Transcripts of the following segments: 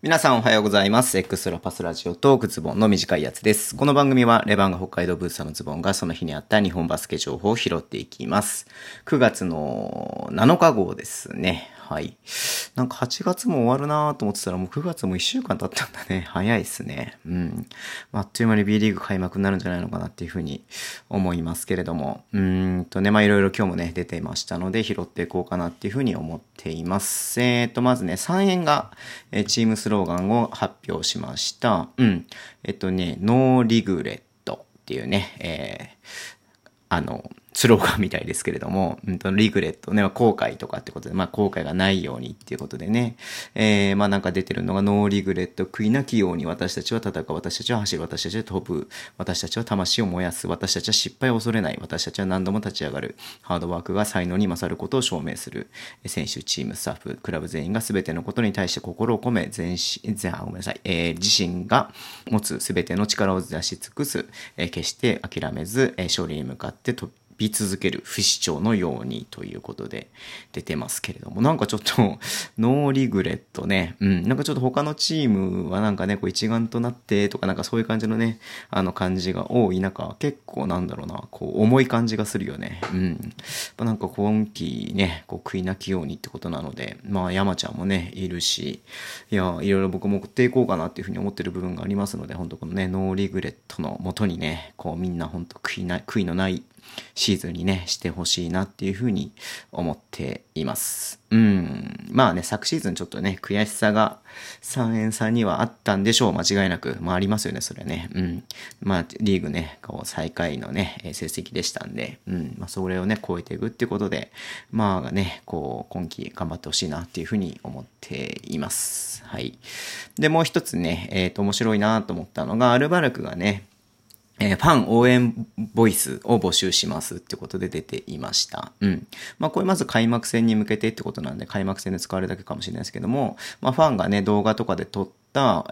皆さんおはようございます。エクストラパスラジオトークズボンの短いやつです。この番組はレバンが北海道ブースターのズボンがその日にあった日本バスケ情報を拾っていきます。9月の7日号ですね。はい。なんか8月も終わるなと思ってたらもう9月も1週間経ったんだね。早いですね。うん。あっという間に B リーグ開幕になるんじゃないのかなっていうふうに思いますけれども。うーんとね、まあいろいろ今日もね、出ていましたので拾っていこうかなっていうふうに思っています。えーと、まずね、3円が、えチームスローガンを発表しました。うん。えっとね、 No Regret っていうね、えーあの、スローガンみたいですけれども、うんと、 regret ね、後悔とかってことで、まあ後悔がないようにっていうことでね、えー、まあなんか出てるのが、 No Regret、悔いなきように私たちは戦う、私たちは走る、私たちは飛ぶ、私たちは魂を燃やす、私たちは失敗を恐れない、私たちは何度も立ち上がる、ハードワークが才能に勝ることを証明する、選手、チーム、スタッフ、クラブ全員が全てのことに対して心を込め、全身、全、ごめんなさい、えー自身が持つ全ての力を出し尽くす、えー決して諦めず、えー勝利に向かって飛び続ける不死鳥のようにということで出てますけれども、なんかちょっと、ノーリグレットね、うん、なんかちょっと他のチームはなんかね、こう一丸となってとかなんかそういう感じのね、あの感じが多い中、結構なんだろうな、こう重い感じがするよね。うん。やっぱなんか今季ね、こう悔いなきようにってことなので、まあ山ちゃんもね、いるし、いや、いろいろ僕も送っていこうかなっていうふうに思ってる部分がありますので、本当このね、ノーリグレットのもとにね、こうみんな本当悔いない、悔いのないシーズンにね、してほしいなっていうふうに思っています。うん。まあね、昨シーズンちょっとね、悔しさが3円差にはあったんでしょう、間違いなく。まあありますよね、それね。うん。まあ、リーグね、こう最下位のね、成績でしたんで、うん。まあそれをね、超えていくってことで、まあね、こう、今季頑張ってほしいなっていうふうに思っています。はい。で、もう一つね、えっ、と、面白いなと思ったのが、アルバルクがね、えーファン応援ボイスを募集しますってことで出ていました。うん。まあこれまず開幕戦に向けてってことなんで開幕戦で使われるだけかもしれないですけども、まあファンがね動画とかで撮って、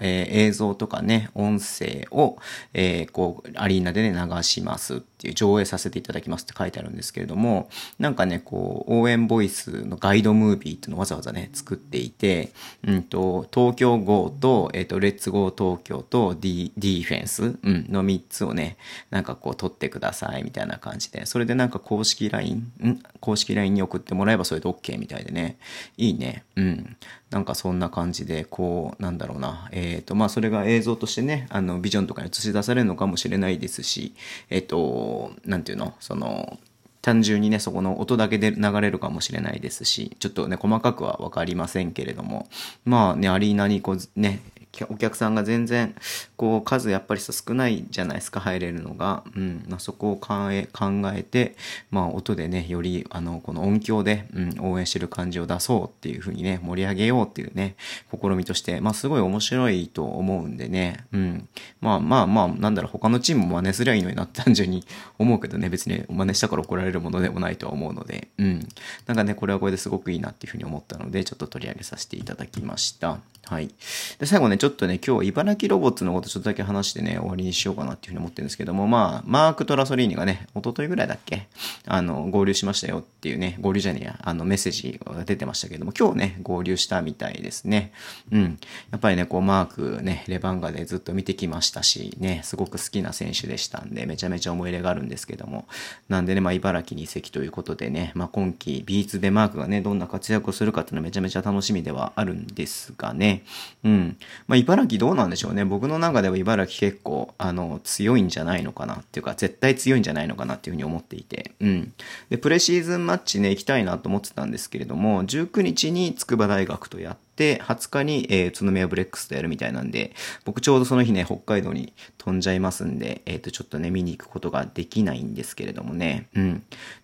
えー映像とかね、音声を、えーこう、アリーナでね、流しますっていう、上映させていただきますって書いてあるんですけれども、なんかね、こう、応援ボイスのガイドムービーっていうのをわざわざね、作っていて、うんと、東京 GO と、えっ、と、レッツゴー東京と D、ディフェンス、うん、の3つをね、なんかこう、撮ってくださいみたいな感じで、それでなんか公式 LINE、ん公式 LINE に送ってもらえばそれで OK みたいでね、いいね、うん。なんかそんな感じで、こう、なんだろうな。えっ、と、まあ、それが映像としてね、あの、ビジョンとかに映し出されるのかもしれないですし、えっ、と、なんていうの、その、単純にね、そこの音だけで流れるかもしれないですし、ちょっとね、細かくは分かりませんけれども、まあね、アリーナにこう、ね、お客さんが全然、こう、数やっぱりさ少ないじゃないですか、入れるのが。うん。まあ、そこを考え、考えて、まあ、音でね、より、あの、この音響で、うん、応援してる感じを出そうっていう風にね、盛り上げようっていうね、試みとして、まあ、すごい面白いと思うんでね、うん。まあまあまあ、なんだろう、他のチームも真似すりゃいいのになって単純に 思うけどね、別に真似したから怒られるものでもないとは思うので、うん。なんかね、これはこれですごくいいなっていう風に思ったので、ちょっと取り上げさせていただきました。はい。で、最後ね、ちょっとね、今日は茨城ロボッツのことちょっとだけ話してね、終わりにしようかなっていうふうに思ってるんですけども、まあ、マーク・トラソリーニがね、一昨日ぐらいだっけあの、合流しましたよっていうね、合流じゃねえや、あの、メッセージが出てましたけども、今日ね、合流したみたいですね。うん。やっぱりね、こう、マークね、レバンガでずっと見てきましたし、ね、すごく好きな選手でしたんで、めちゃめちゃ思い入れがあるんですけども、なんでね、まあ、茨城に移籍ということでね、まあ、今季、B2 でマークがね、どんな活躍をするかっていうのはめちゃめちゃ楽しみではあるんですがね、うん。まあ、茨城どうなんでしょうね。僕の中では茨城結構、あの、強いんじゃないのかなっていうか、絶対強いんじゃないのかなっていうふうに思っていて、うん。で、プレシーズンマッチね、行きたいなと思ってたんですけれども、19日に筑波大学とやって、20日に、えー、宇都宮ブレックスとやるみたいなんで、僕ちょうどその日ね、北海道に飛んじゃいますんで、えっ、と、ちょっとね、見に行くことができないんですけれどもね、うん。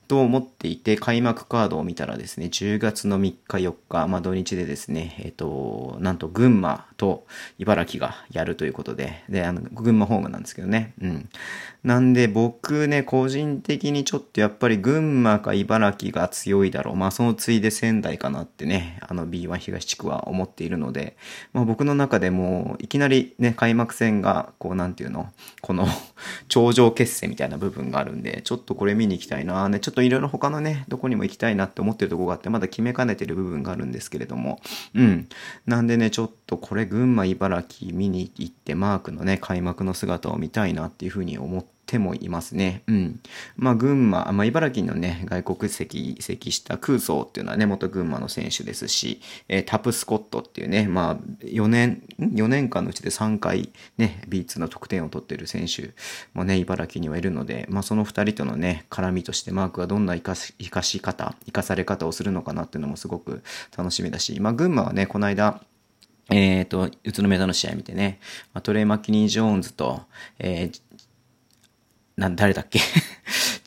と思っていて、開幕カードを見たらですね、10月の3日4日、まあ土日でですね、えっ、と、なんと群馬と茨城がやるということで、で、あの、群馬ホームなんですけどね、うん。なんで僕ね、個人的にちょっとやっぱり群馬か茨城が強いだろう。まあそのついで仙台かなってね、あの B1 東地区は思っているので、まあ僕の中でもいきなりね、開幕戦が、こうなんていうの、この頂上決戦みたいな部分があるんで、ちょっとこれ見に行きたいなね、ちょっといろいろ他のね、どこにも行きたいなって思ってるとこがあって、まだ決めかねてる部分があるんですけれども、うん。なんでね、ちょっとこれ群馬、茨城見に行って、マークのね、開幕の姿を見たいなっていうふうに思ってもいますね。うん。まあ、群馬、まあ、茨城のね、外国籍移籍した空想っていうのはね、元群馬の選手ですし、えー、タプスコットっていうね、まあ、4年、4年間のうちで3回ね、ビーツの得点を取ってる選手もね、茨城にはいるので、まあ、その2人とのね、絡みとしてマークがどんな生かし、生かし方、生かされ方をするのかなっていうのもすごく楽しみだし、まあ、群馬はね、この間、えっ、ー、と、宇都宮との試合見てね、まあ、トレイ・マッキニー・ジョーンズと、えー、な、誰だっけ？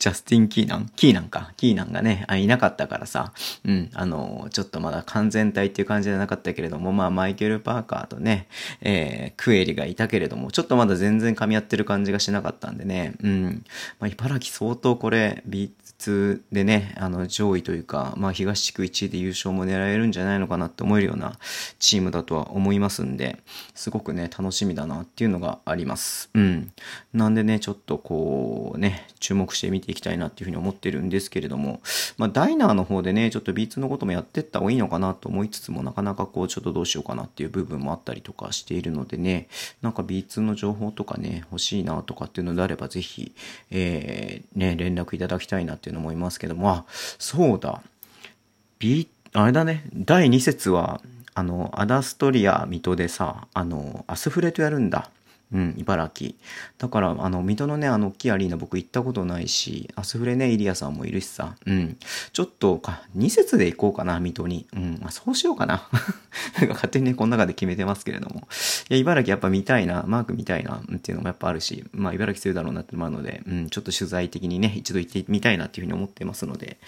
ジャスティン・キーナンキーナンか。キーナンがね、あ、いなかったからさ、うん、あの、ちょっとまだ完全体っていう感じじゃなかったけれども、まあ、マイケル・パーカーとね、えー、クエリがいたけれども、ちょっとまだ全然噛み合ってる感じがしなかったんでね、うん。まあ、茨城相当これ、ビーツでね、あの、上位というか、まあ、東地区1位で優勝も狙えるんじゃないのかなって思えるようなチームだとは思いますんで、すごくね、楽しみだなっていうのがあります。うん。なんでね、ちょっとこう、ね、注目して見ていききたいなっていうふうに思ってるんですけれども、まあ、ダイナーの方でね、ちょっと B2 のこともやってった方がいいのかなと思いつつも、なかなかこう、ちょっとどうしようかなっていう部分もあったりとかしているのでね、なんか B2 の情報とかね、欲しいなとかっていうのであれば、ぜひ、えー、ね、連絡いただきたいなっていうのも思いますけども、あ、そうだ。B、あれだね、第2節は、あの、アダストリア、水戸でさ、あの、アスフレとやるんだ。うん、茨城。だから、あの、水戸のね、あの、大きいアリーナ僕行ったことないし、アスフレね、イリアさんもいるしさ、うん。ちょっと、か、2節で行こうかな、水戸に。うん、まあ、そうしようかな。なんか勝手にね、この中で決めてますけれども。いや、茨城やっぱ見たいな、マーク見たいな、っていうのもやっぱあるし、まあ、茨城強いだろうなってのもあるので、うん、ちょっと取材的にね、一度行ってみたいなっていうふうに思ってますので、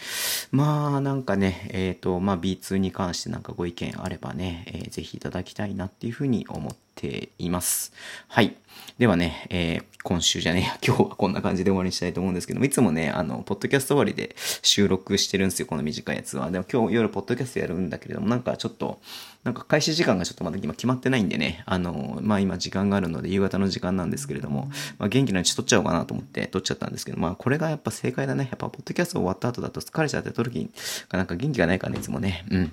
まあ、なんかね、えっ、ー、と、まあ、B2 に関してなんかご意見あればね、えー、ぜひいただきたいなっていうふうに思ってています。はい。ではね、えー、今週じゃねえ、今日はこんな感じで終わりにしたいと思うんですけども、いつもね、あの、ポッドキャスト終わりで収録してるんですよ、この短いやつは。でも今日夜ポッドキャストやるんだけれども、なんかちょっと、なんか開始時間がちょっとまだ今決まってないんでね、あの、まあ今時間があるので夕方の時間なんですけれども、まあ元気なうち撮っちゃおうかなと思って撮っちゃったんですけど、まあこれがやっぱ正解だね。やっぱポッドキャスト終わった後だと疲れちゃって撮る時がなんか元気がないからね、いつもね。うん。ま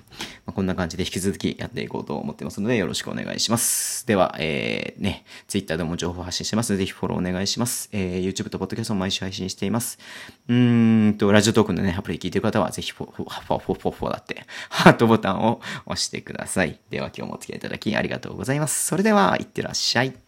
あ、こんな感じで引き続きやっていこうと思ってますのでよろしくお願いします。で、はえー、ね、ツイッターでも情報発信してますのでぜひフォローお願いします。えー、YouTube と Podcast も毎週配信しています。うーんと、ラジオトークのね、アプリ聞いてる方はぜひフォ、フォ、フォ、フォ、フォ、フォだって、ハートボタンを押してください。では今日もお付き合いいただきありがとうございます。それでは、いってらっしゃい。